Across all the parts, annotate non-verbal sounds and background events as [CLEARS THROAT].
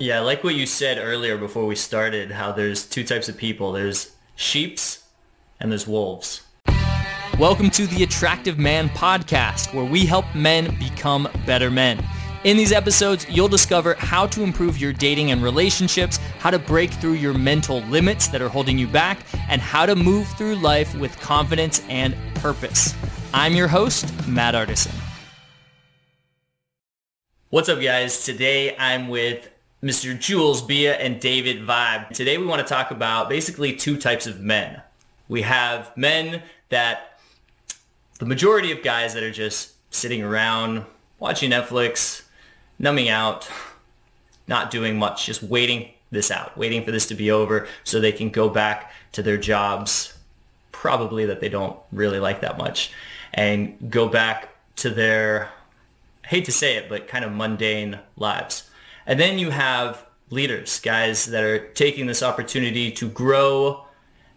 Yeah, like what you said earlier before we started, how there's two types of people. There's sheeps and there's wolves. Welcome to the Attractive Man Podcast, where we help men become better men. In these episodes, you'll discover how to improve your dating and relationships, how to break through your mental limits that are holding you back, and how to move through life with confidence and purpose. I'm your host, Matt Artisan. What's up, guys? Today I'm with Mr. Jules Bia and David Vibe. Today we want to talk about basically two types of men. We have men that the majority of guys that are just sitting around watching Netflix, numbing out, not doing much, just waiting this out, waiting for this to be over so they can go back to their jobs, probably that they don't really like that much, and go back to their, I hate to say it, but kind of mundane lives. And then you have leaders, guys that are taking this opportunity to grow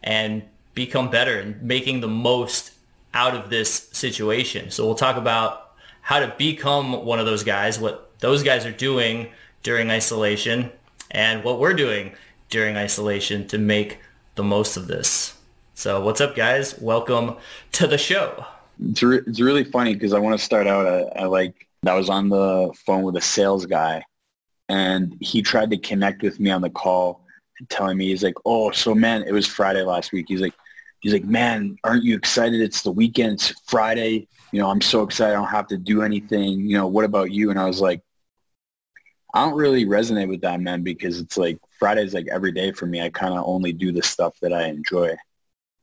and become better and making the most out of this situation. So we'll talk about how to become one of those guys, what those guys are doing during isolation and what we're doing during isolation to make the most of this. So what's up, guys? Welcome to the show. It's, re- it's really funny because I want to start out. I, I like I was on the phone with a sales guy, and he tried to connect with me on the call, telling me he's like, "Oh, so man, it was Friday last week." He's like, "He's like, man, aren't you excited? It's the weekend. It's Friday. You know, I'm so excited. I don't have to do anything. You know, what about you?" And I was like, I don't really resonate with that, man, because it's like Friday's like every day for me. I kind of only do the stuff that I enjoy.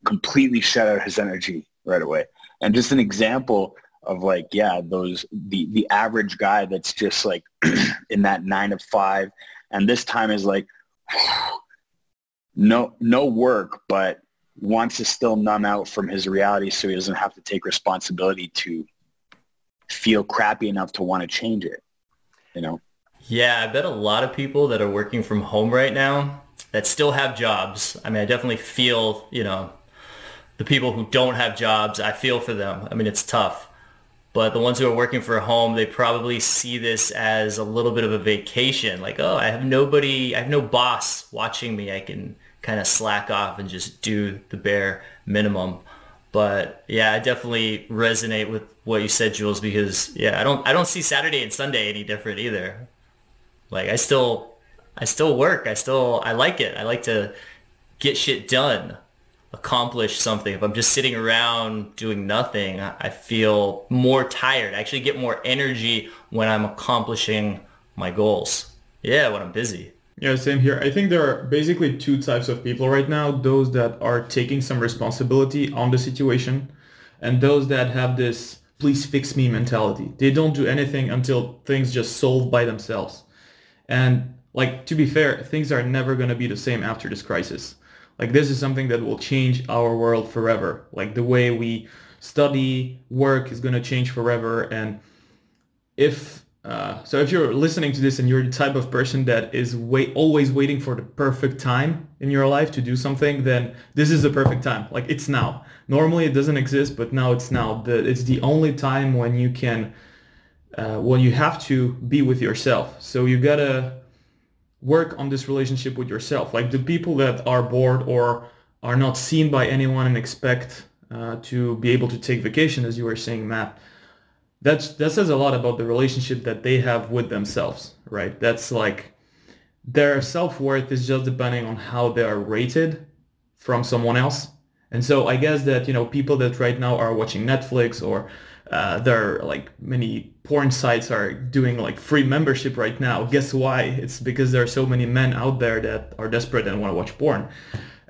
Completely shut out his energy right away. And just an example of like, yeah, those, the, the average guy that's just like [CLEARS THROAT] in that nine to five. And this time is like, [SIGHS] no, no work, but wants to still numb out from his reality so he doesn't have to take responsibility to feel crappy enough to want to change it, you know? Yeah, I bet a lot of people that are working from home right now that still have jobs. I mean, I definitely feel, you know, the people who don't have jobs, I feel for them. I mean, it's tough. But the ones who are working for home, they probably see this as a little bit of a vacation. Like, oh, I have nobody, I have no boss watching me. I can kind of slack off and just do the bare minimum. But yeah, I definitely resonate with what you said, Jules, because yeah, I don't I don't see Saturday and Sunday any different either. Like I still, I still work. I still, I like it. I like to get shit done, accomplish something. If I'm just sitting around doing nothing, I feel more tired. I actually get more energy when I'm accomplishing my goals. Yeah, when I'm busy. Yeah, same here. I think there are basically two types of people right now. Those that are taking some responsibility on the situation and those that have this please fix me mentality. They don't do anything until things just solve by themselves. And like to be fair, things are never going to be the same after this crisis. Like this is something that will change our world forever. Like the way we study, work is going to change forever. And if uh, so, if you're listening to this and you're the type of person that is wait, always waiting for the perfect time in your life to do something, then this is the perfect time. Like it's now. Normally it doesn't exist, but now it's now. The, it's the only time when you can uh, well, you have to be with yourself. So you gotta work on this relationship with yourself. Like the people that are bored or are not seen by anyone and expect uh, to be able to take vacation, as you were saying, Matt. That's that says a lot about the relationship that they have with themselves, right? That's like their self-worth is just depending on how they are rated from someone else. And so I guess that, you know, people that right now are watching Netflix or uh, there are like many porn sites are doing like free membership right now. Guess why? It's because there are so many men out there that are desperate and want to watch porn.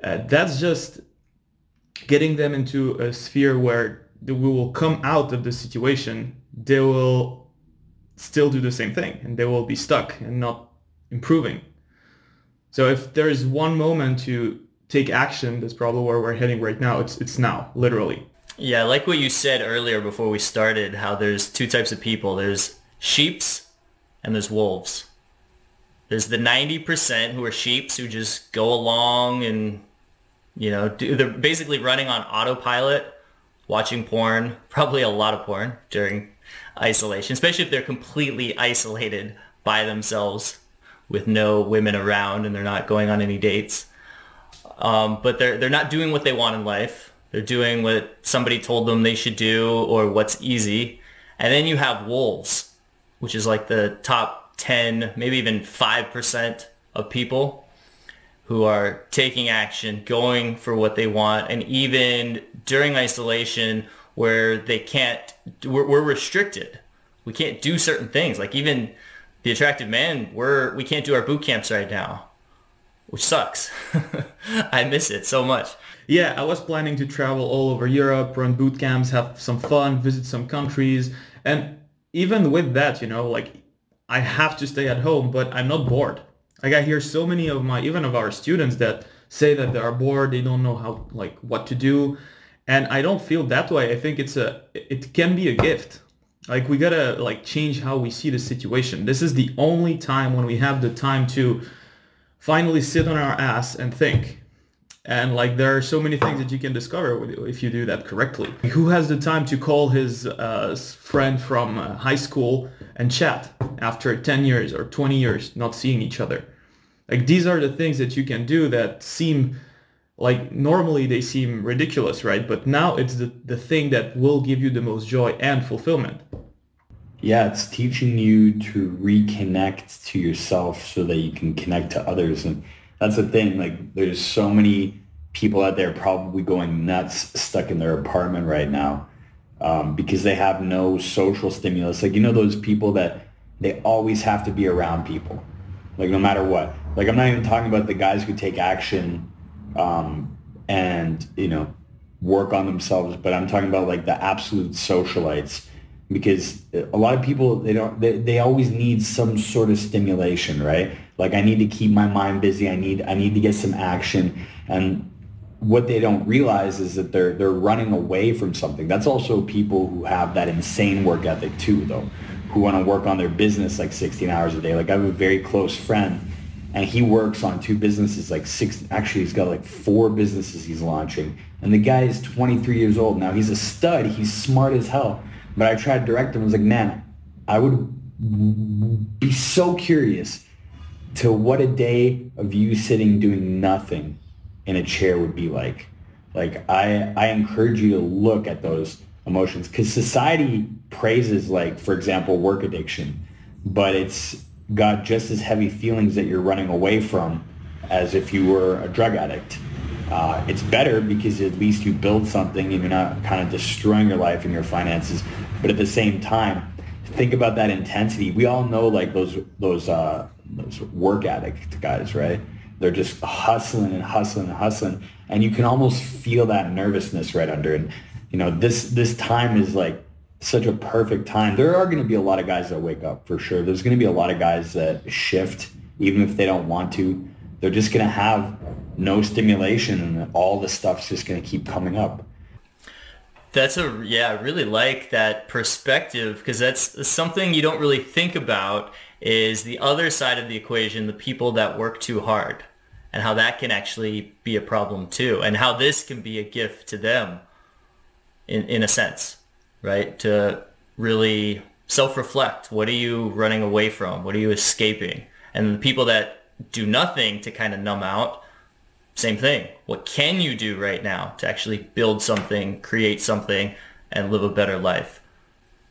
Uh, that's just getting them into a sphere where we will come out of the situation. They will still do the same thing and they will be stuck and not improving. So if there is one moment to take action, that's probably where we're heading right now. It's it's now, literally. Yeah, like what you said earlier before we started, how there's two types of people. There's sheeps and there's wolves. There's the 90% who are sheeps who just go along and, you know, do, they're basically running on autopilot, watching porn, [LAUGHS] probably a lot of porn during isolation, especially if they're completely isolated by themselves with no women around and they're not going on any dates. Um, but they're they're not doing what they want in life. They're doing what somebody told them they should do or what's easy. And then you have wolves, which is like the top 10, maybe even 5% of people who are taking action, going for what they want, and even during isolation where they can't, we're, we're restricted. We can't do certain things. Like even the attractive man, we're, we can't do our boot camps right now, which sucks. [LAUGHS] I miss it so much. Yeah, I was planning to travel all over Europe, run boot camps, have some fun, visit some countries. And even with that, you know, like I have to stay at home, but I'm not bored. Like I hear so many of my, even of our students that say that they are bored, they don't know how, like what to do. And I don't feel that way. I think it's a, it can be a gift. Like we gotta like change how we see the situation. This is the only time when we have the time to finally sit on our ass and think. And like there are so many things that you can discover if you do that correctly. Who has the time to call his uh, friend from uh, high school and chat after 10 years or 20 years not seeing each other? Like these are the things that you can do that seem like normally they seem ridiculous, right? But now it's the, the thing that will give you the most joy and fulfillment. Yeah, it's teaching you to reconnect to yourself so that you can connect to others. And that's the thing. Like there's so many people out there probably going nuts stuck in their apartment right now um, because they have no social stimulus. Like, you know, those people that they always have to be around people, like no matter what. Like, I'm not even talking about the guys who take action um, and, you know, work on themselves, but I'm talking about like the absolute socialites because a lot of people, they don't, they, they always need some sort of stimulation, right? Like I need to keep my mind busy. I need, I need to get some action. And what they don't realize is that they're they're running away from something. That's also people who have that insane work ethic too, though, who want to work on their business like 16 hours a day. Like I have a very close friend, and he works on two businesses, like six. Actually, he's got like four businesses he's launching, and the guy is 23 years old now. He's a stud. He's smart as hell. But I tried to direct him. I was like, man, I would be so curious to what a day of you sitting doing nothing in a chair would be like. Like I, I encourage you to look at those emotions because society praises like, for example, work addiction, but it's got just as heavy feelings that you're running away from as if you were a drug addict. Uh, it's better because at least you build something and you're not kind of destroying your life and your finances. But at the same time, think about that intensity. We all know like those those uh, those work addict guys, right? They're just hustling and hustling and hustling, and you can almost feel that nervousness right under. And you know, this this time is like such a perfect time. There are going to be a lot of guys that wake up for sure. There's going to be a lot of guys that shift, even if they don't want to. They're just going to have no stimulation, and all the stuff's just going to keep coming up. That's a yeah, I really like that perspective because that's something you don't really think about is the other side of the equation, the people that work too hard and how that can actually be a problem too and how this can be a gift to them in, in a sense, right? To really self-reflect. What are you running away from? What are you escaping? And the people that do nothing to kind of numb out, same thing. What can you do right now to actually build something, create something, and live a better life?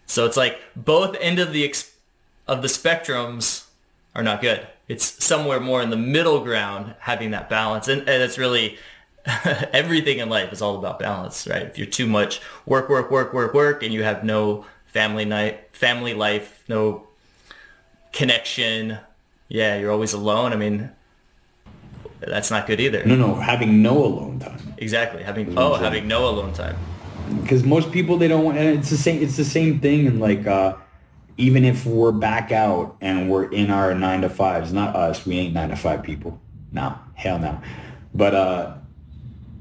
So it's like both end of the ex- of the spectrums are not good. It's somewhere more in the middle ground, having that balance, and, and it's really [LAUGHS] everything in life is all about balance, right? If you're too much work, work, work, work, work, and you have no family night, family life, no connection, yeah, you're always alone. I mean, that's not good either. No, no, having no alone time. Exactly, having oh, having no alone time. Because most people they don't want. And it's the same. It's the same thing. And like, uh, even if we're back out and we're in our nine to fives, not us. We ain't nine to five people. No, hell no. But uh,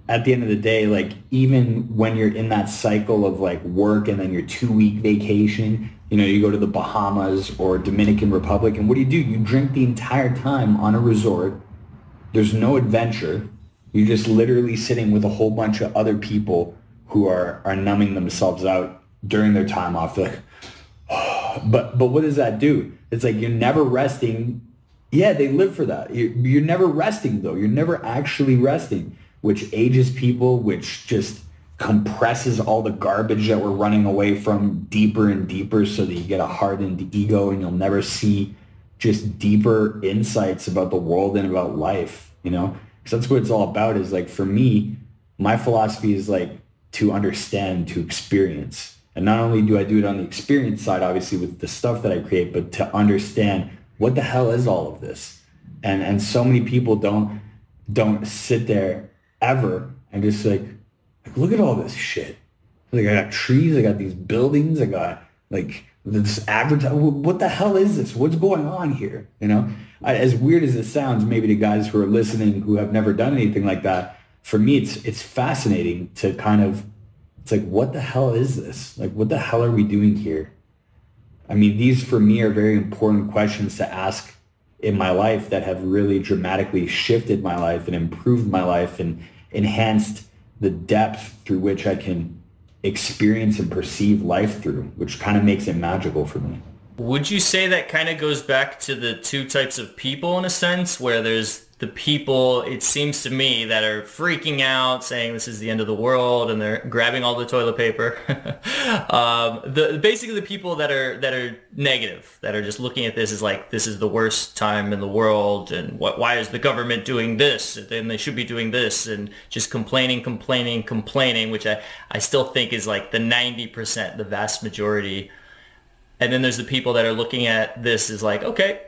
at the end of the day, like even when you're in that cycle of like work and then your two week vacation, you know, you go to the Bahamas or Dominican Republic, and what do you do? You drink the entire time on a resort there's no adventure. You're just literally sitting with a whole bunch of other people who are, are numbing themselves out during their time off. Like, oh. [SIGHS] but but what does that do? It's like you're never resting Yeah, they live for that. You're, you're never resting though. You're never actually resting, which ages people, which just compresses all the garbage that we're running away from deeper and deeper so that you get a hardened ego and you'll never see just deeper insights about the world and about life, you know? Because that's what it's all about is like, for me, my philosophy is like to understand, to experience. And not only do I do it on the experience side, obviously with the stuff that I create, but to understand what the hell is all of this? And and so many people don't don't sit there ever and just like, like look at all this shit. Like I got trees, I got these buildings, I got like this advertise. What the hell is this? What's going on here? You know, as weird as it sounds, maybe to guys who are listening who have never done anything like that, for me, it's it's fascinating to kind of, it's like, what the hell is this? Like, what the hell are we doing here? I mean, these for me are very important questions to ask in my life that have really dramatically shifted my life and improved my life and enhanced the depth through which I can experience and perceive life through, which kind of makes it magical for me. Would you say that kind of goes back to the two types of people in a sense, where there's the people, it seems to me, that are freaking out, saying this is the end of the world, and they're grabbing all the toilet paper. [LAUGHS] um, the basically the people that are that are negative, that are just looking at this as like this is the worst time in the world, and what, why is the government doing this? And they should be doing this, and just complaining, complaining, complaining, which I I still think is like the ninety percent, the vast majority. And then there's the people that are looking at this as like, okay,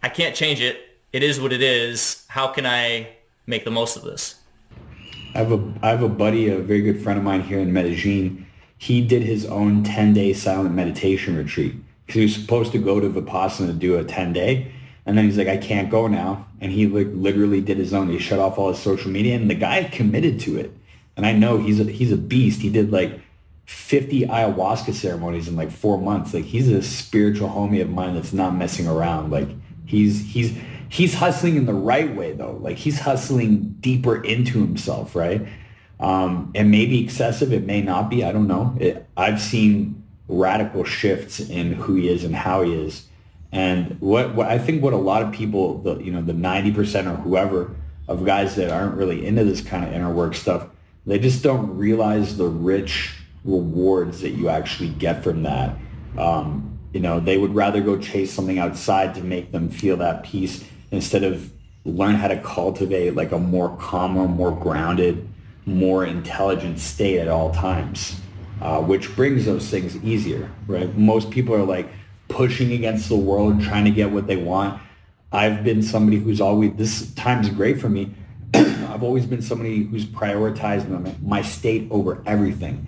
I can't change it it is what it is. How can I make the most of this? I have a I have a buddy, a very good friend of mine here in Medellin. He did his own 10 day silent meditation retreat because he was supposed to go to Vipassana to do a 10 day. And then he's like, I can't go now. And he like literally did his own. He shut off all his social media and the guy committed to it. And I know he's a, he's a beast. He did like 50 ayahuasca ceremonies in like four months. Like he's a spiritual homie of mine that's not messing around. Like he's, he's, he's hustling in the right way though. Like he's hustling deeper into himself, right? Um, it may be excessive. It may not be. I don't know. It, I've seen radical shifts in who he is and how he is. And what, what I think what a lot of people, the, you know, the 90% or whoever of guys that aren't really into this kind of inner work stuff, they just don't realize the rich rewards that you actually get from that. Um, you know, they would rather go chase something outside to make them feel that peace instead of learn how to cultivate like a more calmer, more grounded, more intelligent state at all times, uh, which brings those things easier, right? Most people are like pushing against the world, trying to get what they want. I've been somebody who's always, this time's great for me. [CLEARS THROAT] I've always been somebody who's prioritized my, state over everything.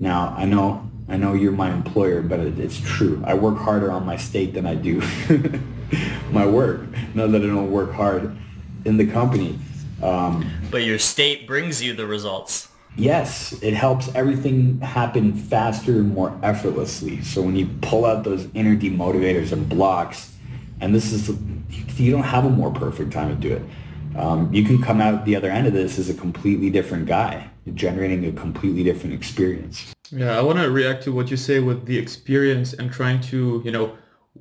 Now, I know I know you're my employer, but it, it's true. I work harder on my state than I do [LAUGHS] [LAUGHS] my work. Not that I don't work hard in the company. Um, but your state brings you the results. Yes, it helps everything happen faster and more effortlessly. So when you pull out those inner demotivators and blocks, and this is, you don't have a more perfect time to do it. Um, you can come out the other end of this as a completely different guy, generating a completely different experience. Yeah, I want to react to what you say with the experience and trying to, you know,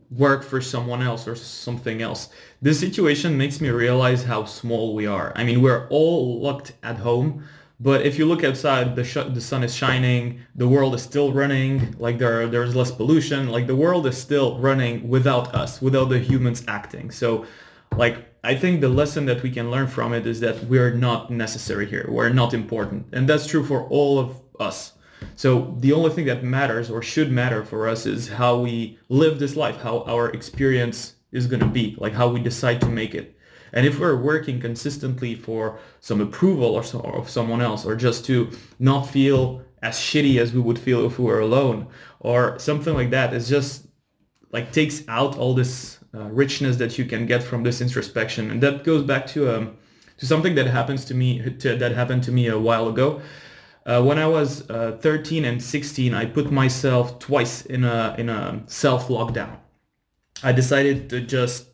work for someone else or something else. This situation makes me realize how small we are. I mean, we're all locked at home, but if you look outside, the sh- the sun is shining, the world is still running, like there there's less pollution, like the world is still running without us, without the humans acting. So, like I think the lesson that we can learn from it is that we're not necessary here. We're not important. And that's true for all of us. So the only thing that matters or should matter for us is how we live this life, how our experience is going to be, like how we decide to make it. And if we're working consistently for some approval or, of someone else, or just to not feel as shitty as we would feel if we were alone, or something like that, it's just like takes out all this uh, richness that you can get from this introspection. And that goes back to um, to something that happens to me to, that happened to me a while ago. Uh, when I was uh, 13 and 16, I put myself twice in a in a self lockdown. I decided to just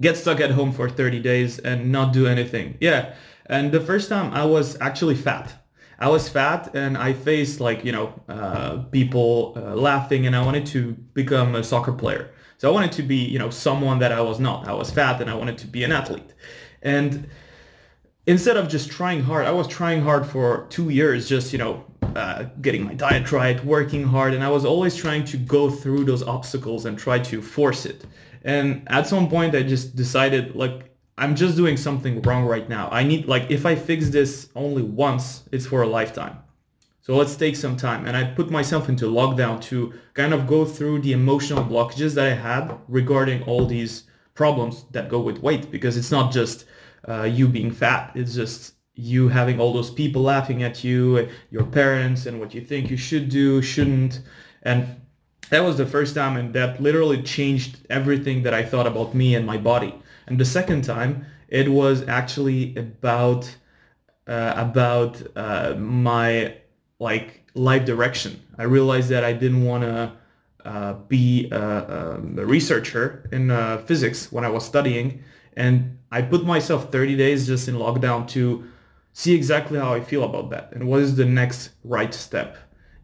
get stuck at home for 30 days and not do anything. Yeah, and the first time I was actually fat. I was fat and I faced like you know uh, people uh, laughing, and I wanted to become a soccer player. So I wanted to be, you know, someone that I was not. I was fat and I wanted to be an athlete. And instead of just trying hard, I was trying hard for two years, just, you know, uh, getting my diet right, working hard. And I was always trying to go through those obstacles and try to force it. And at some point, I just decided, like, I'm just doing something wrong right now. I need, like, if I fix this only once, it's for a lifetime. So let's take some time. And I put myself into lockdown to kind of go through the emotional blockages that I had regarding all these problems that go with weight because it's not just uh, you being fat. It's just you having all those people laughing at you, your parents and what you think you should do, shouldn't. And that was the first time and that literally changed everything that I thought about me and my body. And the second time, it was actually about uh, about uh, my like life direction. I realized that I didn't want to uh, be a, a, researcher in uh, physics when I was studying, and I put myself 30 days just in lockdown to see exactly how I feel about that and what is the next right step.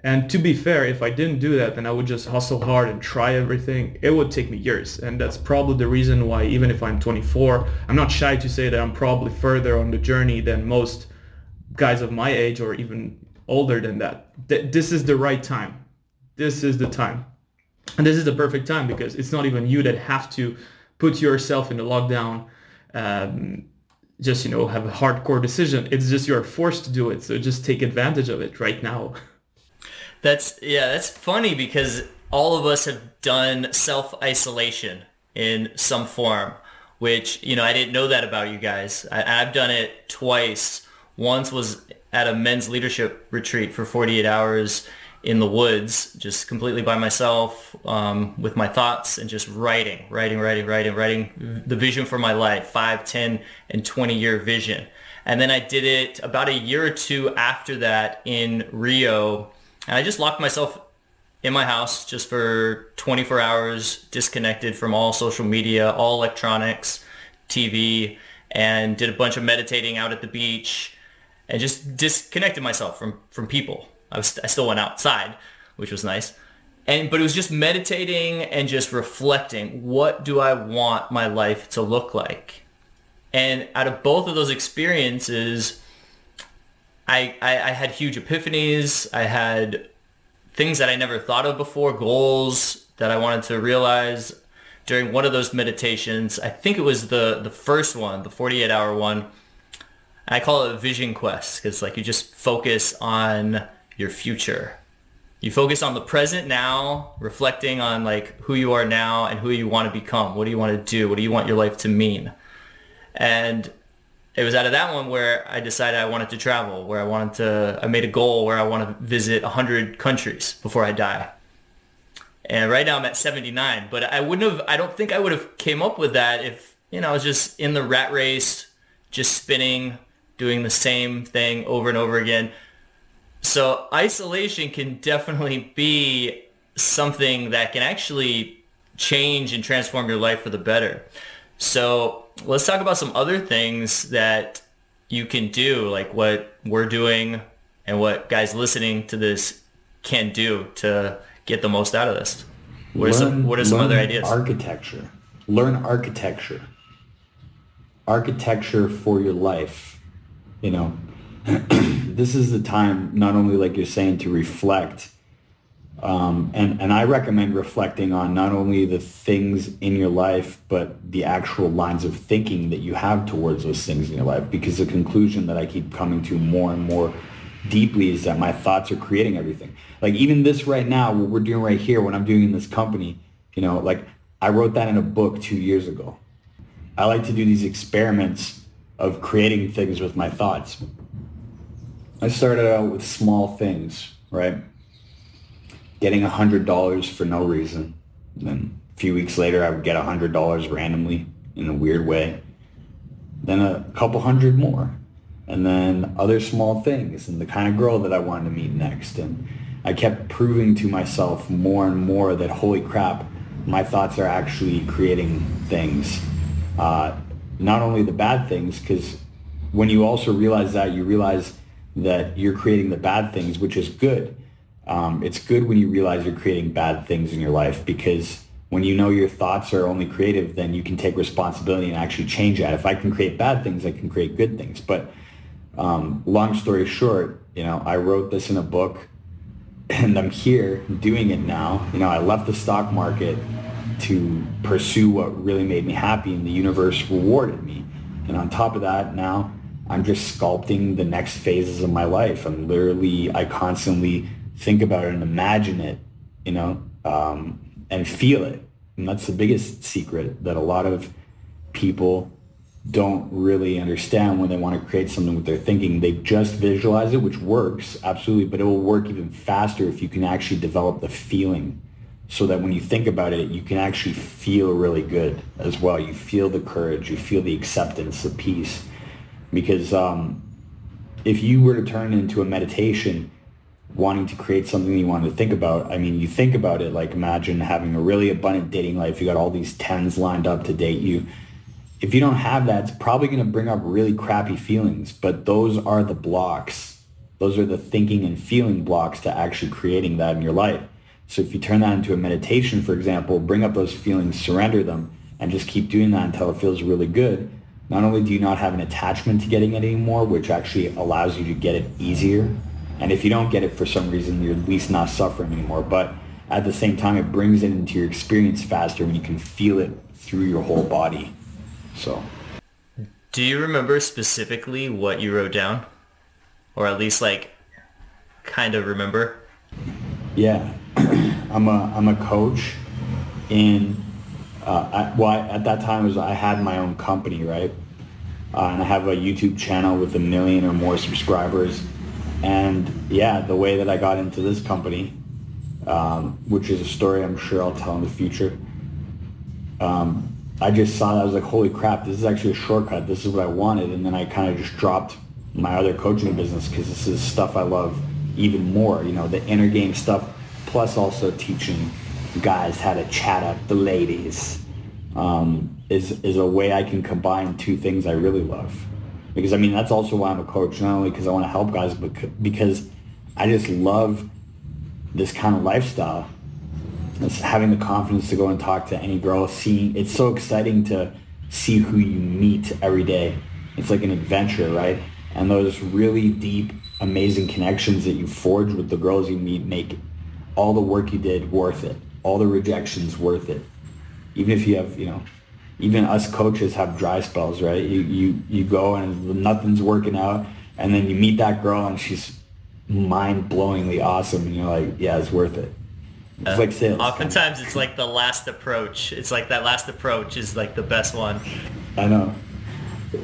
And to be fair, if I didn't do that, then I would just hustle hard and try everything. It would take me years. And that's probably the reason why even if I'm 24, I'm not shy to say that I'm probably further on the journey than most guys of my age or even older than that. Th- this is the right time. This is the time. And this is the perfect time because it's not even you that have to put yourself in the lockdown, um, just, you know, have a hardcore decision. It's just you're forced to do it. So just take advantage of it right now. That's, yeah, that's funny because all of us have done self-isolation in some form, which, you know, I didn't know that about you guys. I, I've done it twice. Once was at a men's leadership retreat for 48 hours in the woods, just completely by myself, um, with my thoughts and just writing, writing, writing, writing, writing the vision for my life, 5, 10, and 20 year vision. And then I did it about a year or two after that in Rio. And I just locked myself in my house just for 24 hours, disconnected from all social media, all electronics, TV, and did a bunch of meditating out at the beach and just disconnected myself from from people. I was I still went outside, which was nice. And but it was just meditating and just reflecting. What do I want my life to look like? And out of both of those experiences, I, I, I had huge epiphanies. I had things that I never thought of before, goals that I wanted to realize during one of those meditations. I think it was the the first one, the 48 hour one I call it a vision quest because like you just focus on your future. You focus on the present now, reflecting on like who you are now and who you want to become. What do you want to do? What do you want your life to mean? And it was out of that one where I decided I wanted to travel, where I wanted to, I made a goal where I want to visit 100 countries before I die. And right now I'm at 79, but I wouldn't have, I don't think I would have came up with that if, you know, I was just in the rat race, just spinning, doing the same thing over and over again. So isolation can definitely be something that can actually change and transform your life for the better. So let's talk about some other things that you can do, like what we're doing and what guys listening to this can do to get the most out of this. What learn, are some, what are some other ideas? Architecture. Learn architecture. Architecture for your life you know, [CLEARS THROAT] this is the time not only like you're saying to reflect, um, and and I recommend reflecting on not only the things in your life, but the actual lines of thinking that you have towards those things in your life. Because the conclusion that I keep coming to more and more deeply is that my thoughts are creating everything. Like even this right now, what we're doing right here, what I'm doing in this company, you know, like I wrote that in a book two years ago. I like to do these experiments of creating things with my thoughts. I started out with small things, right? Getting $100 for no reason. Then a few weeks later, I would get $100 randomly in a weird way. Then a couple hundred more. And then other small things and the kind of girl that I wanted to meet next. And I kept proving to myself more and more that, holy crap, my thoughts are actually creating things. Uh, not only the bad things, because when you also realize that, you realize that you're creating the bad things, which is good. Um, it's good when you realize you're creating bad things in your life because when you know your thoughts are only creative, then you can take responsibility and actually change that. If I can create bad things, I can create good things. But um, long story short, you know, I wrote this in a book [LAUGHS] and I'm here doing it now. You know, I left the stock market to pursue what really made me happy and the universe rewarded me. And on top of that, now I'm just sculpting the next phases of my life. I'm literally, I constantly think about it and imagine it, you know, um, and feel it. And that's the biggest secret that a lot of people don't really understand when they want to create something with their thinking. They just visualize it, which works, absolutely, but it will work even faster if you can actually develop the feeling so that when you think about it, you can actually feel really good as well. You feel the courage, you feel the acceptance, the peace. Because um, if you were to turn it into a meditation, wanting to create something you want to think about, I mean, you think about it like imagine having a really abundant dating life. You got all these tens lined up to date you if you don't have that, it's probably going to bring up really crappy feelings. But those are the blocks. Those are the thinking and feeling blocks to actually creating that in your life. So if you turn that into a meditation, for example, bring up those feelings, surrender them, and just keep doing that until it feels really good. Not only do you not have an attachment to getting it anymore, which actually allows you to get it easier. And if you don't get it for some reason, you're at least not suffering anymore. But at the same time, it brings it into your experience faster when you can feel it through your whole body. So, do you remember specifically what you wrote down, or at least like kind of remember? Yeah, [CLEARS THROAT] I'm a I'm a coach in. Uh, I, well, I, at that time was I had my own company, right? Uh, and I have a YouTube channel with a million or more subscribers. And yeah, the way that I got into this company, um, which is a story I'm sure I'll tell in the future. Um, I just saw that I was like, holy crap, this is actually a shortcut. This is what I wanted. And then I kind of just dropped my other coaching business because this is stuff I love even more, you know, the inner game stuff, plus also teaching guys how to chat up the ladies um, is, is a way I can combine two things I really love. Because I mean, that's also why I'm a coach, not only because I want to help guys, but because I just love this kind of lifestyle It's having the confidence to go and talk to any girl, seeing it's so exciting to see who you meet every day. It's like an adventure, right? And those really deep, amazing connections that you forge with the girls you meet make all the work you did worth it. All the rejections worth it. Even if you have, you know, even us coaches have dry spells, right? You you you go and nothing's working out, and then you meet that girl and she's mind-blowingly awesome, and you're like, yeah, it's worth it. It's like sales. Oftentimes, it's like the last approach. It's like that last approach is like the best one. I know.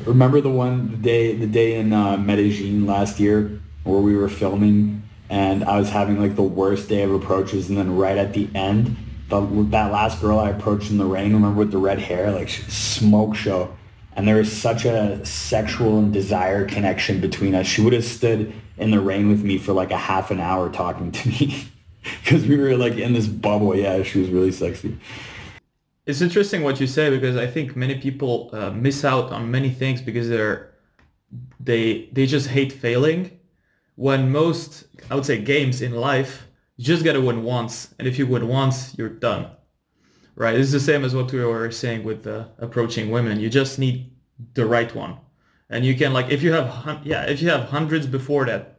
Remember the one the day the day in uh, Medellin last year where we were filming and I was having like the worst day of approaches and then right at the end the, that last girl I approached in the rain remember with the red hair like smoke show and there was such a sexual and desire connection between us she would have stood in the rain with me for like a half an hour talking to me [LAUGHS] because we were like in this bubble. Yeah, she was really sexy. It's interesting what you say because I think many people uh, miss out on many things because they're they they just hate failing. When most I would say games in life, you just gotta win once, and if you win once, you're done. Right? It's the same as what we were saying with uh, approaching women. You just need the right one, and you can like if you have yeah if you have hundreds before that,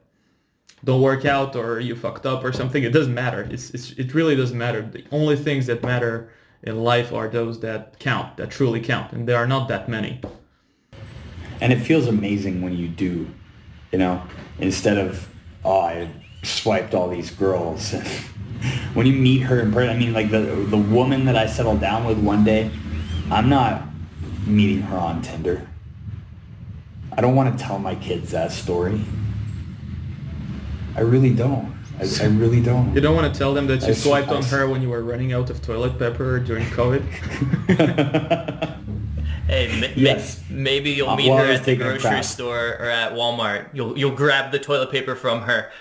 don't work out or you fucked up or something. It doesn't matter. It's, it's it really doesn't matter. The only things that matter in life are those that count, that truly count, and there are not that many. And it feels amazing when you do, you know, instead of oh I swiped all these girls. [LAUGHS] when you meet her in person, I mean like the the woman that I settled down with one day, I'm not meeting her on Tinder. I don't want to tell my kids that story. I really don't. I, I, really don't. You don't want to tell them that you I, swiped I, on her when you were running out of toilet paper during COVID? [LAUGHS] hey, yes. maybe you'll uh, meet her at the grocery store or at Walmart. You'll you'll grab the toilet paper from her.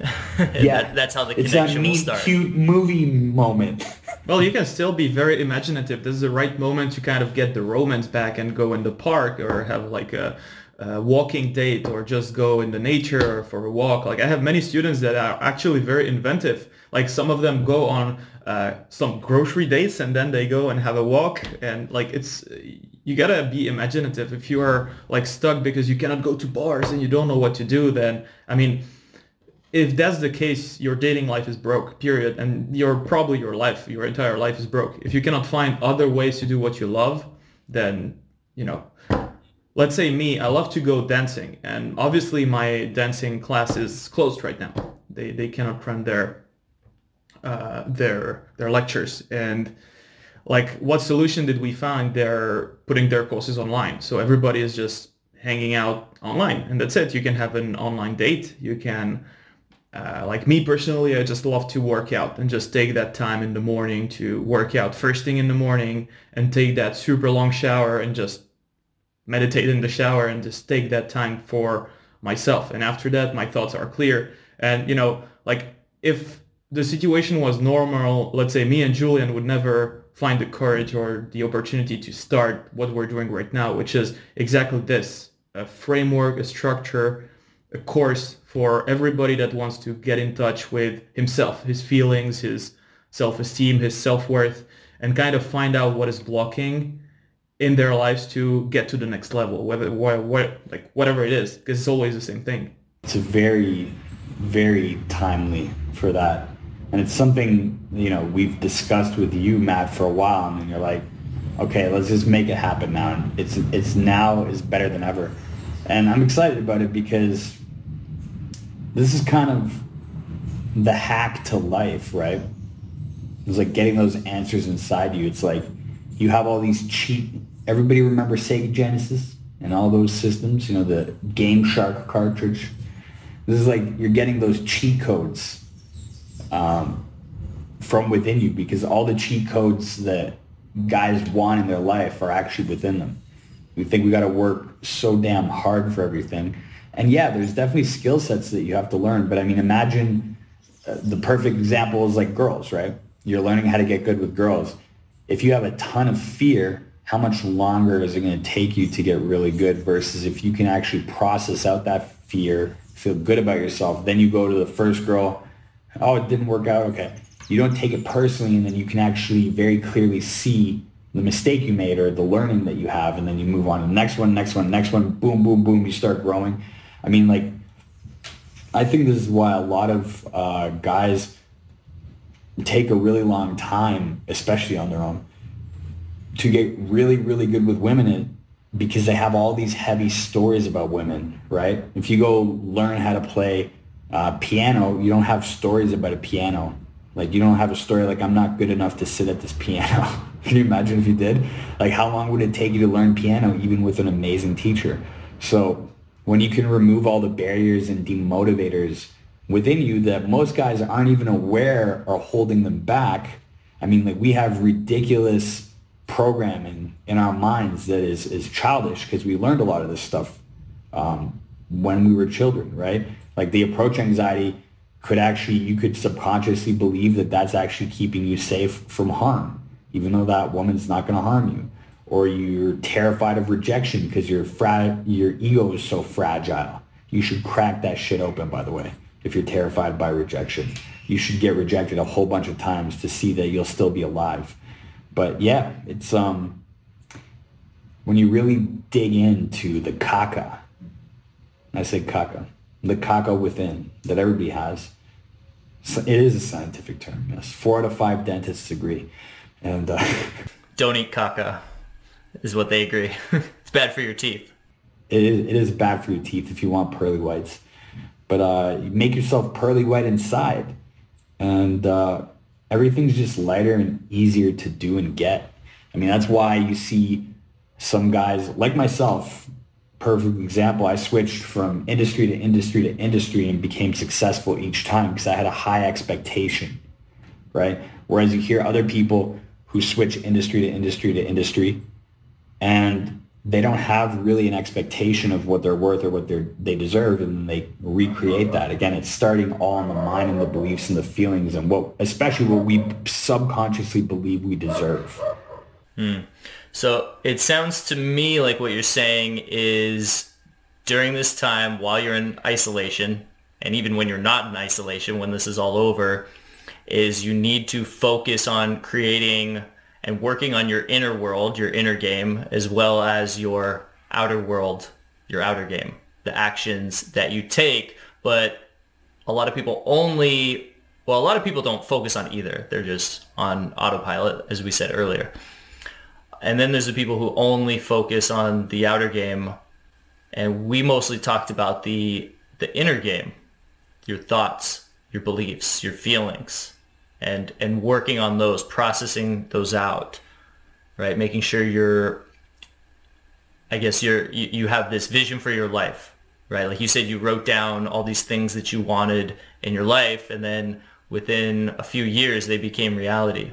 [LAUGHS] yeah, that, that's how the it's that connection will meet start. cute movie moment. [LAUGHS] Well, you can still be very imaginative. This is the right moment to kind of get the romance back and go in the park or have like a, a walking date or just go in the nature for a walk. Like I have many students that are actually very inventive. Like some of them go on uh, some grocery dates and then they go and have a walk and like it's you gotta be imaginative. If you are like stuck because you cannot go to bars and you don't know what to do, then I mean if that's the case, your dating life is broke, period. And your probably your life, your entire life is broke. If you cannot find other ways to do what you love, then, you know, let's say me, I love to go dancing. And obviously my dancing class is closed right now. They, they cannot run their, uh, their, their lectures. And like what solution did we find? They're putting their courses online. So everybody is just hanging out online and that's it. You can have an online date. You can, uh, like me personally, I just love to work out and just take that time in the morning to work out first thing in the morning and take that super long shower and just meditate in the shower and just take that time for myself. And after that, my thoughts are clear. And, you know, like if the situation was normal, let's say me and Julian would never find the courage or the opportunity to start what we're doing right now, which is exactly this, a framework, a structure, a course for everybody that wants to get in touch with himself, his feelings, his self-esteem, his self-worth, and kind of find out what is blocking in their lives to get to the next level, whether what, what like whatever it is, because it's always the same thing. It's very, very timely for that. And it's something, you know, we've discussed with you, Matt, for a while, and then you're like, okay, let's just make it happen now. And it's it's now is better than ever. And I'm excited about it because this is kind of the hack to life, right? It's like getting those answers inside you. It's like you have all these cheat. Everybody remember Sega Genesis and all those systems, you know, the Game Shark cartridge. This is like you're getting those cheat codes um, from within you because all the cheat codes that guys want in their life are actually within them. We think we got to work so damn hard for everything. And yeah, there's definitely skill sets that you have to learn. But I mean, imagine uh, the perfect example is like girls, right? You're learning how to get good with girls. If you have a ton of fear, how much longer is it going to take you to get really good versus if you can actually process out that fear, feel good about yourself, then you go to the first girl, oh, it didn't work out. Okay. You don't take it personally and then you can actually very clearly see the mistake you made or the learning that you have and then you move on to the next one, next one, next one, boom, boom, boom, you start growing. I mean, like, I think this is why a lot of uh, guys take a really long time, especially on their own, to get really, really good with women in, because they have all these heavy stories about women, right? If you go learn how to play uh, piano, you don't have stories about a piano. Like you don't have a story like I'm not good enough to sit at this piano. [LAUGHS] Can you imagine if you did? Like how long would it take you to learn piano even with an amazing teacher? So when you can remove all the barriers and demotivators within you that most guys aren't even aware are holding them back. I mean, like we have ridiculous programming in our minds that is, is childish because we learned a lot of this stuff um, when we were children, right? Like the approach anxiety could actually, you could subconsciously believe that that's actually keeping you safe from harm, even though that woman's not going to harm you. Or you're terrified of rejection because your fra- your ego is so fragile. You should crack that shit open, by the way, if you're terrified by rejection. You should get rejected a whole bunch of times to see that you'll still be alive. But yeah, it's um when you really dig into the caca, I say caca, the caca within that everybody has. So it is a scientific term, yes. Four out of five dentists agree. And uh, [LAUGHS] Don't eat caca is what they agree. [LAUGHS] it's bad for your teeth. it is, it is bad for your teeth if you want pearly whites. But uh, make yourself pearly white inside. And uh, everything's just lighter and easier to do and get. I mean, that's why you see some guys like myself, perfect example. I switched from industry to industry to industry and became successful each time because I had a high expectation, right? Whereas you hear other people who switch industry to industry to industry and they don't have really an expectation of what they're worth or what they they deserve, and they recreate that. Again, it's starting all in the mind and the beliefs and the feelings and what, especially what we subconsciously believe we deserve. Hmm. So it sounds to me like what you're saying is during this time while you're in isolation, and even when you're not in isolation, when this is all over, is you need to focus on creating and working on your inner world, your inner game, as well as your outer world, your outer game, the actions that you take. But a lot of people only, well, a lot of people don't focus on either. They're just on autopilot, as we said earlier. And then there's the people who only focus on the outer game. And we mostly talked about the the inner game, your thoughts, your beliefs, your feelings, and and working on those, processing those out, right? Making sure you're, I guess you're you, you have this vision for your life, right? Like you said, you wrote down all these things that you wanted in your life, and then within a few years they became reality.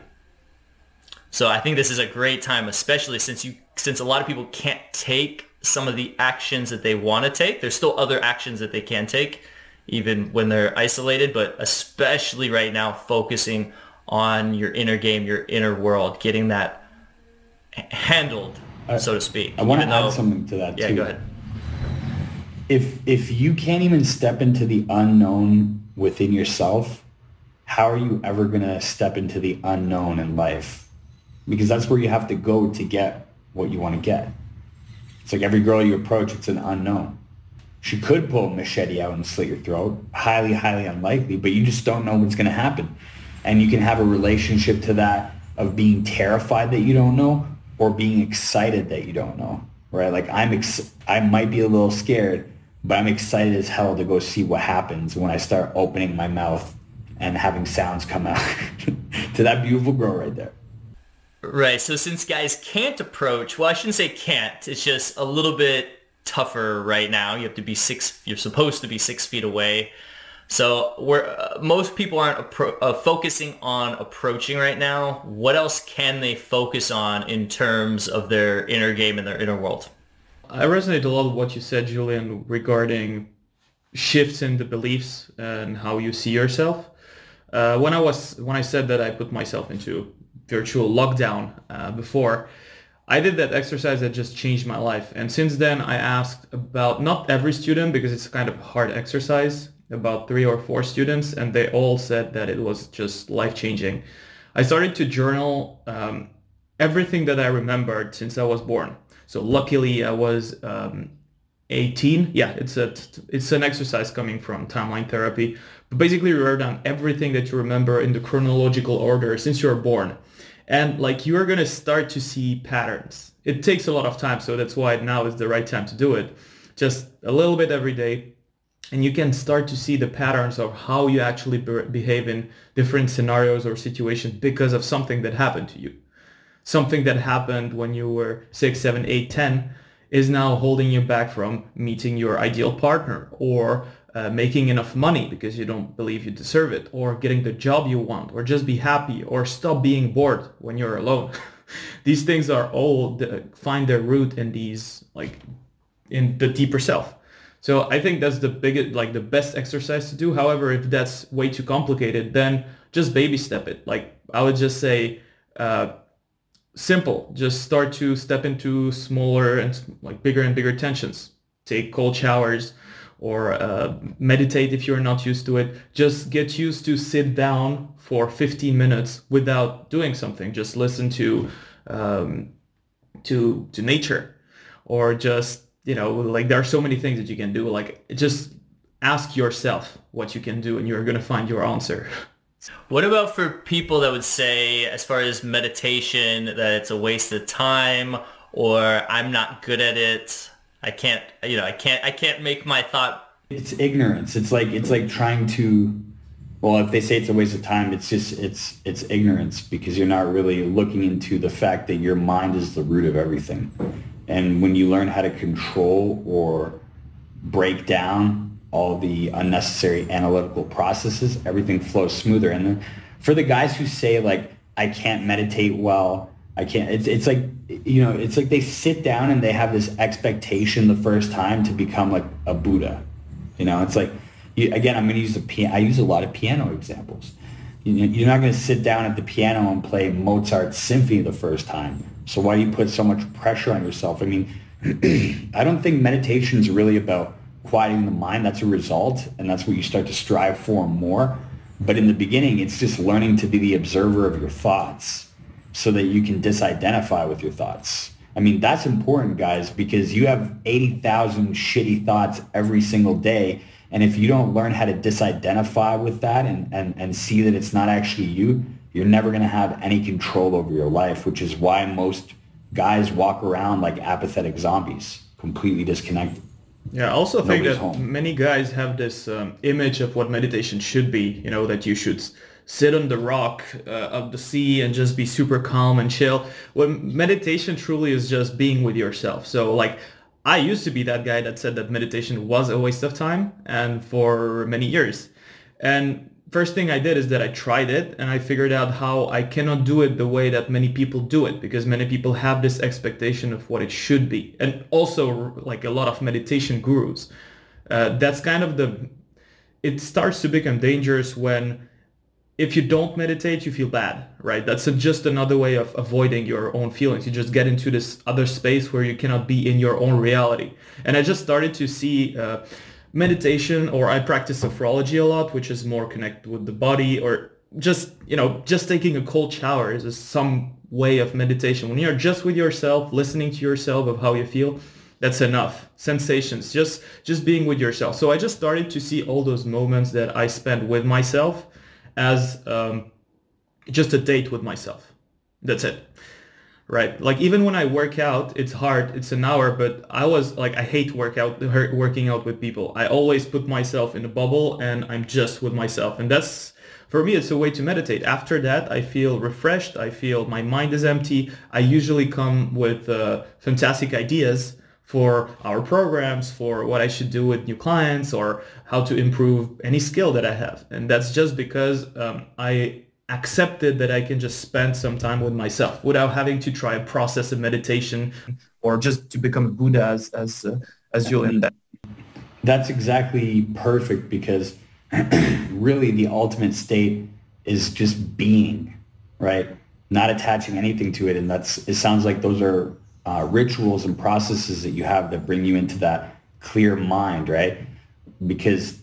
So I think this is a great time, especially since you since a lot of people can't take some of the actions that they want to take. There's still other actions that they can take even when they're isolated, but especially right now, focusing on your inner game, your inner world, getting that handled, so to speak. I want to add something to that yeah, too. Yeah, go ahead. If if you can't even step into the unknown within yourself, how are you ever going to step into the unknown in life? Because that's where you have to go to get what you want to get. It's like every girl you approach, it's an unknown. She could pull a machete out and slit your throat. Highly, highly unlikely, but you just don't know what's going to happen. And you can have a relationship to that of being terrified that you don't know or being excited that you don't know, right? Like I'm, ex- I might be a little scared, but I'm excited as hell to go see what happens when I start opening my mouth and having sounds come out [LAUGHS] to that beautiful girl right there. Right. So since guys can't approach, well, I shouldn't say can't. It's just a little bit tougher right now. You have to be six. You're supposed to be six feet away. So where uh, most people aren't appro- uh, focusing on approaching right now. What else can they focus on in terms of their inner game and their inner world? I resonate a lot with what you said, Julian, regarding shifts in the beliefs and how you see yourself. Uh, when I was when I said that I put myself into virtual lockdown uh, before, I did that exercise that just changed my life. And since then, I asked about not every student because it's kind of hard exercise, about three or four students, and they all said that it was just life changing. I started to journal um, everything that I remembered since I was born. So luckily, I was um, 18. Yeah, it's a it's an exercise coming from timeline therapy. But basically, you write down everything that you remember in the chronological order since you were born and like you are going to start to see patterns. It takes a lot of time, so that's why now is the right time to do it. Just a little bit every day, and you can start to see the patterns of how you actually be- behave in different scenarios or situations because of something that happened to you. Something that happened when you were six, seven, eight, ten is now holding you back from meeting your ideal partner or uh, making enough money because you don't believe you deserve it, or getting the job you want, or just be happy, or stop being bored when you're alone. [LAUGHS] these things are all the, find their root in these like in the deeper self. So I think that's the biggest, like the best exercise to do. However, if that's way too complicated, then just baby step it. Like I would just say, uh, simple. Just start to step into smaller and like bigger and bigger tensions. Take cold showers or uh, meditate if you're not used to it. Just get used to sit down for 15 minutes without doing something. Just listen to um, to to nature, or just you know like there are so many things that you can do. Like just ask yourself what you can do, and you're gonna find your answer. [LAUGHS] What about for people that would say, as far as meditation, that it's a waste of time, or I'm not good at it? I can't, you know, I can't, I can't make my thought. It's ignorance. It's like, it's like trying to, well, if they say it's a waste of time, it's just, it's, it's ignorance because you're not really looking into the fact that your mind is the root of everything. And when you learn how to control or break down all the unnecessary analytical processes, everything flows smoother. And then for the guys who say like, I can't meditate well, I can't. It's it's like you know, it's like they sit down and they have this expectation the first time to become like a Buddha. You know, it's like you, again, I'm going to use the piano. I use a lot of piano examples. You, you're not going to sit down at the piano and play Mozart's symphony the first time. So why do you put so much pressure on yourself? I mean, [CLEARS THROAT] I don't think meditation is really about quieting the mind. That's a result, and that's what you start to strive for more. But in the beginning, it's just learning to be the observer of your thoughts so that you can disidentify with your thoughts. I mean, that's important, guys, because you have 80,000 shitty thoughts every single day. And if you don't learn how to disidentify with that and, and, and see that it's not actually you, you're never going to have any control over your life, which is why most guys walk around like apathetic zombies, completely disconnected. Yeah, I also think that home. many guys have this um, image of what meditation should be, you know, that you should sit on the rock uh, of the sea and just be super calm and chill. When meditation truly is just being with yourself. So like I used to be that guy that said that meditation was a waste of time and for many years. And first thing I did is that I tried it and I figured out how I cannot do it the way that many people do it because many people have this expectation of what it should be. And also like a lot of meditation gurus. Uh, that's kind of the, it starts to become dangerous when if you don't meditate, you feel bad, right? That's a, just another way of avoiding your own feelings. You just get into this other space where you cannot be in your own reality. And I just started to see uh, meditation, or I practice sophrology a lot, which is more connected with the body, or just you know, just taking a cold shower is some way of meditation. When you're just with yourself, listening to yourself of how you feel, that's enough sensations just just being with yourself so i just started to see all those moments that i spent with myself as um, just a date with myself. That's it. Right. Like even when I work out, it's hard. It's an hour, but I was like, I hate workout, working out with people. I always put myself in a bubble and I'm just with myself. And that's, for me, it's a way to meditate. After that, I feel refreshed. I feel my mind is empty. I usually come with uh, fantastic ideas for our programs, for what I should do with new clients or how to improve any skill that I have. And that's just because um, I accepted that I can just spend some time with myself without having to try a process of meditation or just to become a Buddha as, as, uh, as Julian. That's exactly perfect because [CLEARS THROAT] really the ultimate state is just being, right? Not attaching anything to it. And that's, it sounds like those are uh, rituals and processes that you have that bring you into that clear mind, right? Because,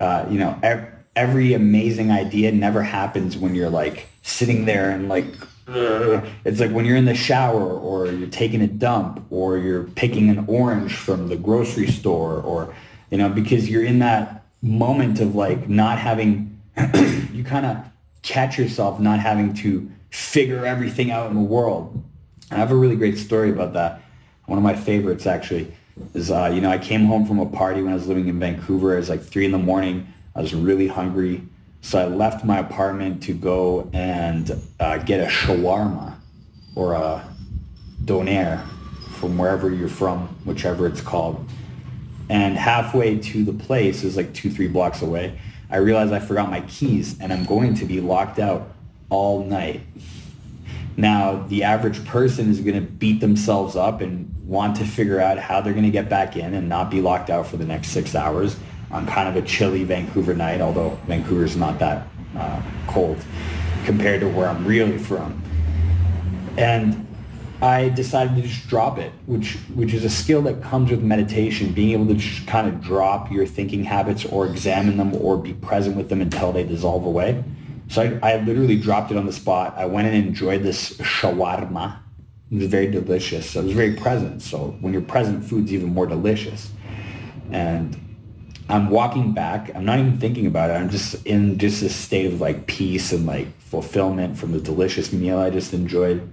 uh, you know, ev- every amazing idea never happens when you're like sitting there and like, Ugh. it's like when you're in the shower or you're taking a dump or you're picking an orange from the grocery store or, you know, because you're in that moment of like not having, [CLEARS THROAT] you kind of catch yourself not having to figure everything out in the world I have a really great story about that. One of my favorites actually is, uh, you know, I came home from a party when I was living in Vancouver. It was like three in the morning. I was really hungry. So I left my apartment to go and uh, get a shawarma or a doner from wherever you're from, whichever it's called. And halfway to the place is like two, three blocks away. I realized I forgot my keys and I'm going to be locked out all night. Now, the average person is going to beat themselves up and want to figure out how they're going to get back in and not be locked out for the next six hours on kind of a chilly Vancouver night, although Vancouver's not that uh, cold compared to where I'm really from. And I decided to just drop it, which which is a skill that comes with meditation, being able to just kind of drop your thinking habits or examine them or be present with them until they dissolve away. So I, I literally dropped it on the spot. I went and enjoyed this shawarma. It was very delicious. So it was very present. So when you're present, food's even more delicious. And I'm walking back. I'm not even thinking about it. I'm just in just a state of like peace and like fulfillment from the delicious meal I just enjoyed.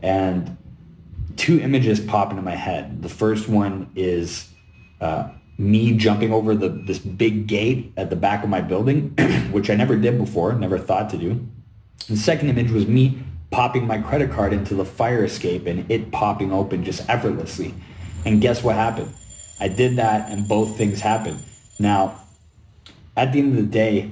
And two images pop into my head. The first one is uh, me jumping over the this big gate at the back of my building, [CLEARS THROAT] which I never did before, never thought to do. The second image was me popping my credit card into the fire escape and it popping open just effortlessly. And guess what happened? I did that and both things happened. Now, at the end of the day,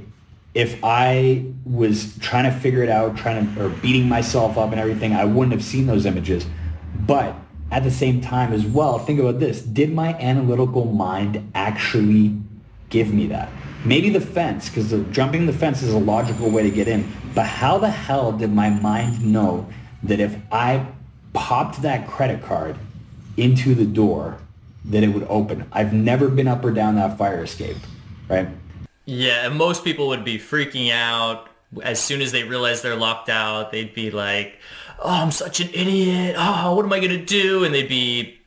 if I was trying to figure it out, trying to or beating myself up and everything, I wouldn't have seen those images. But at the same time as well, think about this. Did my analytical mind actually give me that? Maybe the fence, because jumping the fence is a logical way to get in. But how the hell did my mind know that if I popped that credit card into the door, that it would open? I've never been up or down that fire escape, right? Yeah, and most people would be freaking out as soon as they realize they're locked out. They'd be like, "Oh, I'm such an idiot. Oh, what am I gonna do?" And they'd be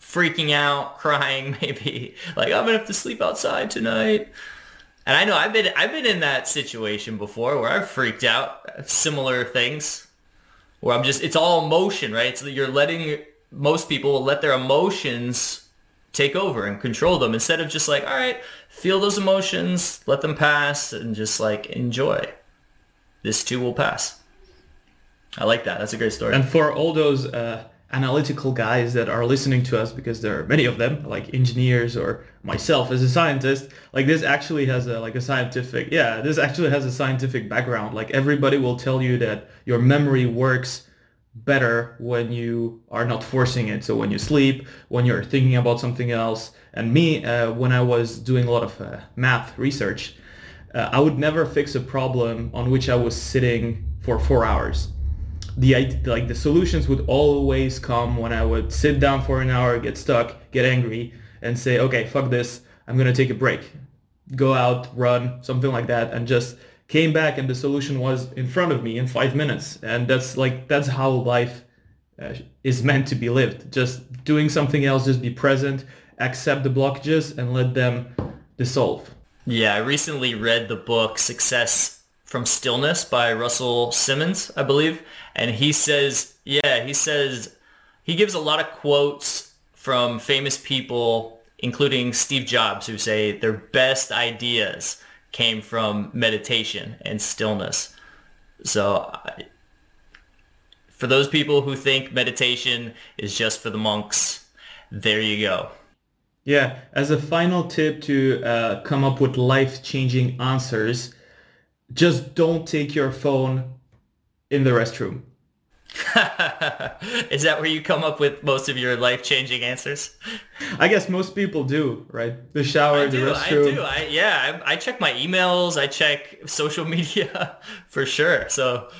freaking out, [LAUGHS] crying, maybe like, "I'm gonna have to sleep outside tonight." And I know I've been I've been in that situation before where I've freaked out. Similar things where I'm just it's all emotion, right? So you're letting most people will let their emotions take over and control them instead of just like, all right, feel those emotions, let them pass, and just like enjoy. This too will pass. I like that. That's a great story. And for all those uh, analytical guys that are listening to us, because there are many of them, like engineers or myself as a scientist, like this actually has a like a scientific, yeah, this actually has a scientific background. Like everybody will tell you that your memory works better when you are not forcing it. So when you sleep, when you're thinking about something else. And me, uh, when I was doing a lot of uh, math research, uh, I would never fix a problem on which I was sitting for four hours. The like the solutions would always come when I would sit down for an hour, get stuck, get angry, and say, okay, fuck this, I'm gonna take a break, go out, run, something like that, and just came back and the solution was in front of me in five minutes. And that's like, that's how life uh, is meant to be lived. Just doing something else, just be present, accept the blockages and let them dissolve. Yeah, I recently read the book Success from Stillness by Russell Simmons, I believe. And he says, yeah, he says, he gives a lot of quotes from famous people, including Steve Jobs, who say their best ideas came from meditation and stillness. So for those people who think meditation is just for the monks, there you go. Yeah, as a final tip to uh, come up with life-changing answers, just don't take your phone in the restroom. [LAUGHS] Is that where you come up with most of your life-changing answers? I guess most people do, right? The shower, I the do, restroom. I do. I, yeah, I, I check my emails. I check social [LAUGHS] media for sure. So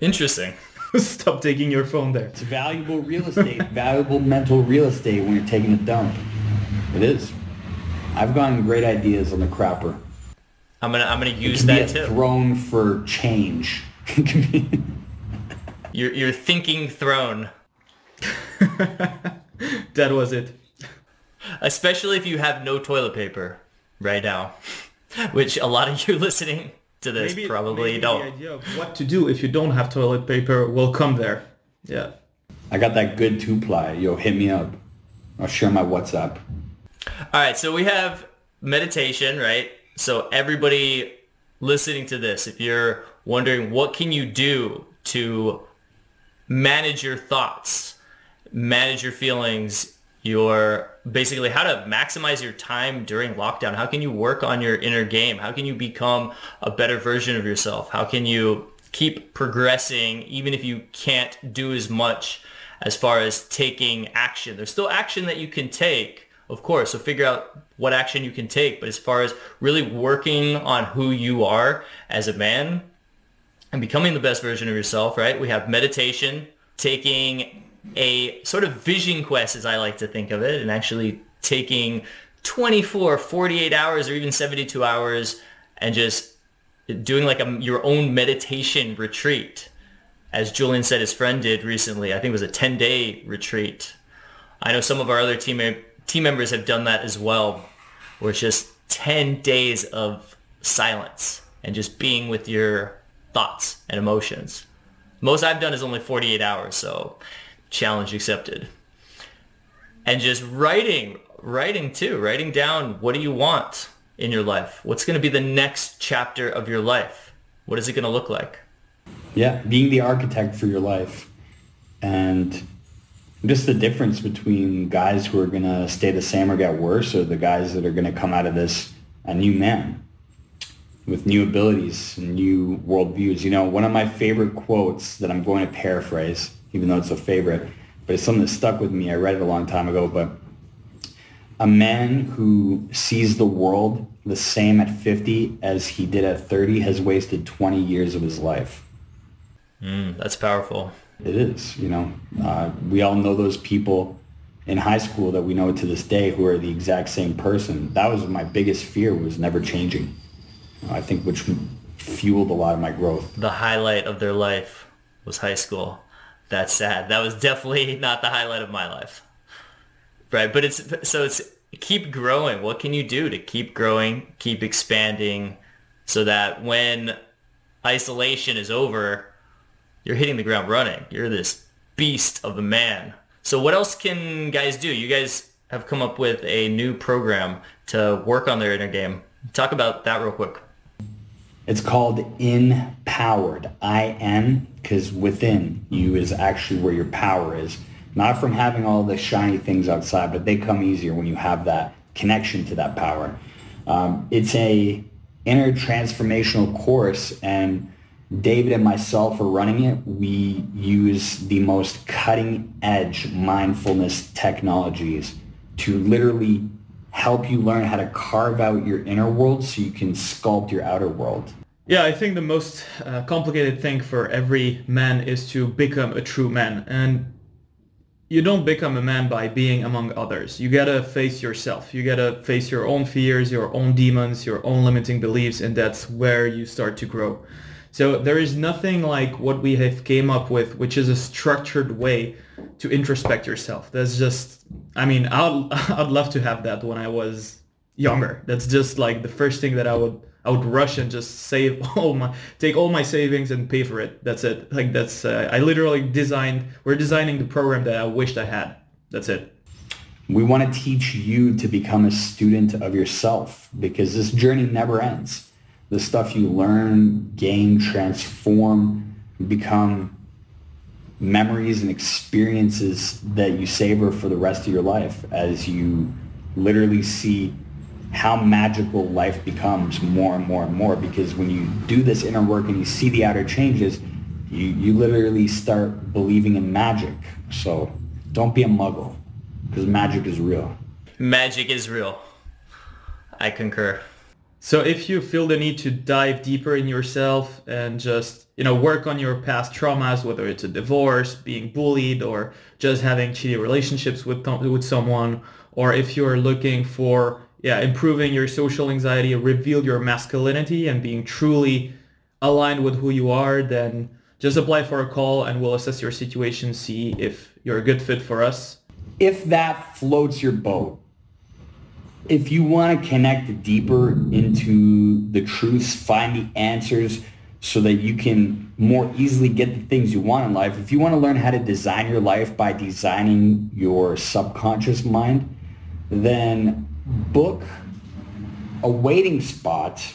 interesting. [LAUGHS] Stop taking your phone there. It's valuable real estate, valuable mental real estate when you're taking a dump. It is. I've gotten great ideas on the crapper. I'm gonna I'm gonna It use can be that a too. throne for change. [LAUGHS] It can Your your thinking throne, [LAUGHS] That was it. especially if you have no toilet paper right now, [LAUGHS] which a lot of you listening to this probably maybe don't. The idea of what to do if you don't have toilet paper will come there. Yeah. I got that good two ply. Yo, hit me up. I'll share my WhatsApp. All right, so we have meditation, right? So everybody listening to this, if you're wondering what can you do to manage your thoughts, manage your feelings, your basically how to maximize your time during lockdown. How can you work on your inner game? How can you become a better version of yourself? How can you keep progressing even if you can't do as much as far as taking action? There's still action that you can take, of course. So figure out what action you can take. But as far as really working on who you are as a man, and becoming the best version of yourself, right? We have meditation, taking a sort of vision quest, as I like to think of it, and actually taking 24, 48 hours or even 72 hours and just doing like a, your own meditation retreat. As Julian said his friend did recently, I think it was a 10-day retreat. I know some of our other team, team members have done that as well, where it's just 10 days of silence and just being with your thoughts and emotions. Most I've done is only 48 hours, so challenge accepted. And just writing, writing too, writing down what do you want in your life? What's going to be the next chapter of your life? What is it going to look like? Yeah, being the architect for your life. And just the difference between guys who are going to stay the same or get worse or the guys that are going to come out of this a new man. with new abilities and new worldviews. You know, one of my favorite quotes that I'm going to paraphrase, even though it's a favorite, but it's something that stuck with me. I read it a long time ago, but a man who sees the world the same at 50 as he did at 30 has wasted 20 years of his life. Mm, that's powerful. It is, you know. Uh, we all know those people in high school that we know to this day who are the exact same person. That was my biggest fear was never changing. I think which fueled a lot of my growth. The highlight of their life was high school. That's sad. That was definitely [LAUGHS] not the highlight of my life. Right, but it's so it's keep growing. What can you do to keep growing, keep expanding so that when isolation is over, you're hitting the ground running. You're this beast of a man. So what else can guys do? You guys have come up with a new program to work on their inner game. Talk about that real quick. It's called Empowered, I-N, because within you is actually where your power is. Not from having all the shiny things outside, but they come easier when you have that connection to that power. Um, it's a inner transformational course, and David and myself are running it. We use the most cutting edge mindfulness technologies to literally help you learn how to carve out your inner world so you can sculpt your outer world. Yeah, I think the most uh, complicated thing for every man is to become a true man. And you don't become a man by being among others. You gotta face yourself. You gotta face your own fears, your own demons, your own limiting beliefs, and that's where you start to grow. So there is nothing like what we have came up with, which is a structured way to introspect yourself. That's just, I mean, I'd, [LAUGHS] I'd love to have that when I was younger. That's just like the first thing that I would, I would rush and just save [LAUGHS] all my, take all my savings and pay for it. That's it. Like that's, uh, I literally designed, we're designing the program that I wished I had. That's it. We want to teach you to become a student of yourself because this journey never ends the stuff you learn, gain, transform, become memories and experiences that you savor for the rest of your life as you literally see how magical life becomes more and more and more because when you do this inner work and you see the outer changes, you, you literally start believing in magic. So don't be a muggle because magic is real. Magic is real. I concur. So if you feel the need to dive deeper in yourself and just, you know, work on your past traumas, whether it's a divorce, being bullied, or just having shitty relationships with, with someone, or if you're looking for, yeah, improving your social anxiety, reveal your masculinity and being truly aligned with who you are, then just apply for a call and we'll assess your situation, see if you're a good fit for us. If that floats your boat, if you want to connect deeper into the truths, find the answers so that you can more easily get the things you want in life, if you want to learn how to design your life by designing your subconscious mind, then book a waiting spot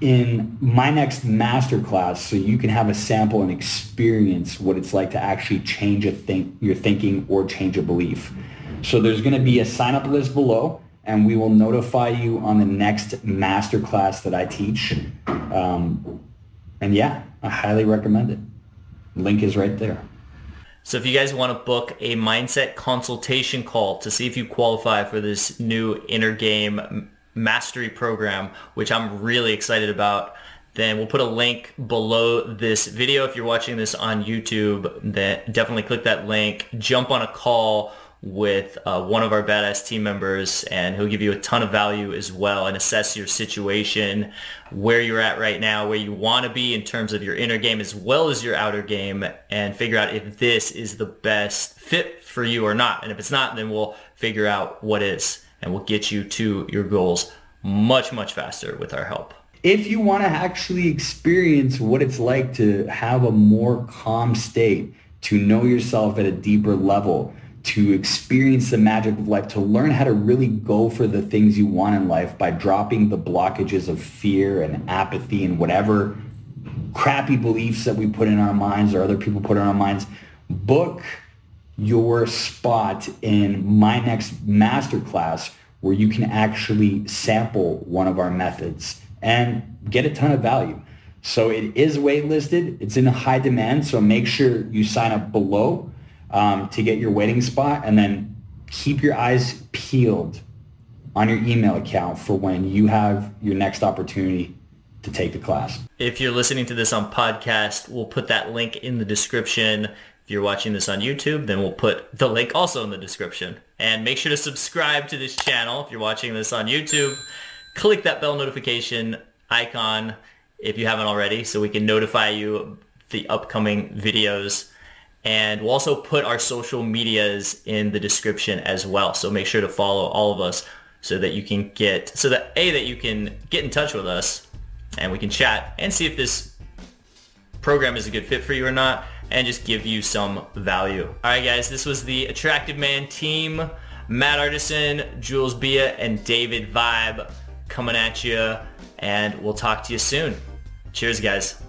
in my next masterclass so you can have a sample and experience what it's like to actually change a think, your thinking or change a belief. So there's going to be a sign up list below and we will notify you on the next masterclass that I teach. Um, and yeah, I highly recommend it. Link is right there. So if you guys want to book a mindset consultation call to see if you qualify for this new inner game mastery program, which I'm really excited about, then we'll put a link below this video. If you're watching this on YouTube, then definitely click that link, jump on a call with uh, one of our badass team members and he'll give you a ton of value as well and assess your situation, where you're at right now, where you want to be in terms of your inner game as well as your outer game and figure out if this is the best fit for you or not. And if it's not, then we'll figure out what is and we'll get you to your goals much, much faster with our help. If you want to actually experience what it's like to have a more calm state, to know yourself at a deeper level, to experience the magic of life, to learn how to really go for the things you want in life by dropping the blockages of fear and apathy and whatever crappy beliefs that we put in our minds or other people put in our minds. Book your spot in my next masterclass where you can actually sample one of our methods and get a ton of value. So it is waitlisted. It's in high demand. So make sure you sign up below um, to get your waiting spot and then keep your eyes peeled on your email account for when you have your next opportunity to take the class. If you're listening to this on podcast, we'll put that link in the description. If you're watching this on YouTube, then we'll put the link also in the description. And make sure to subscribe to this channel if you're watching this on YouTube. Click that bell notification icon if you haven't already so we can notify you the upcoming videos. And we'll also put our social medias in the description as well. So make sure to follow all of us so that you can get, so that A, that you can get in touch with us and we can chat and see if this program is a good fit for you or not and just give you some value. All right, guys, this was the Attractive Man team. Matt Artisan, Jules Bia, and David Vibe coming at you, and we'll talk to you soon. Cheers, guys.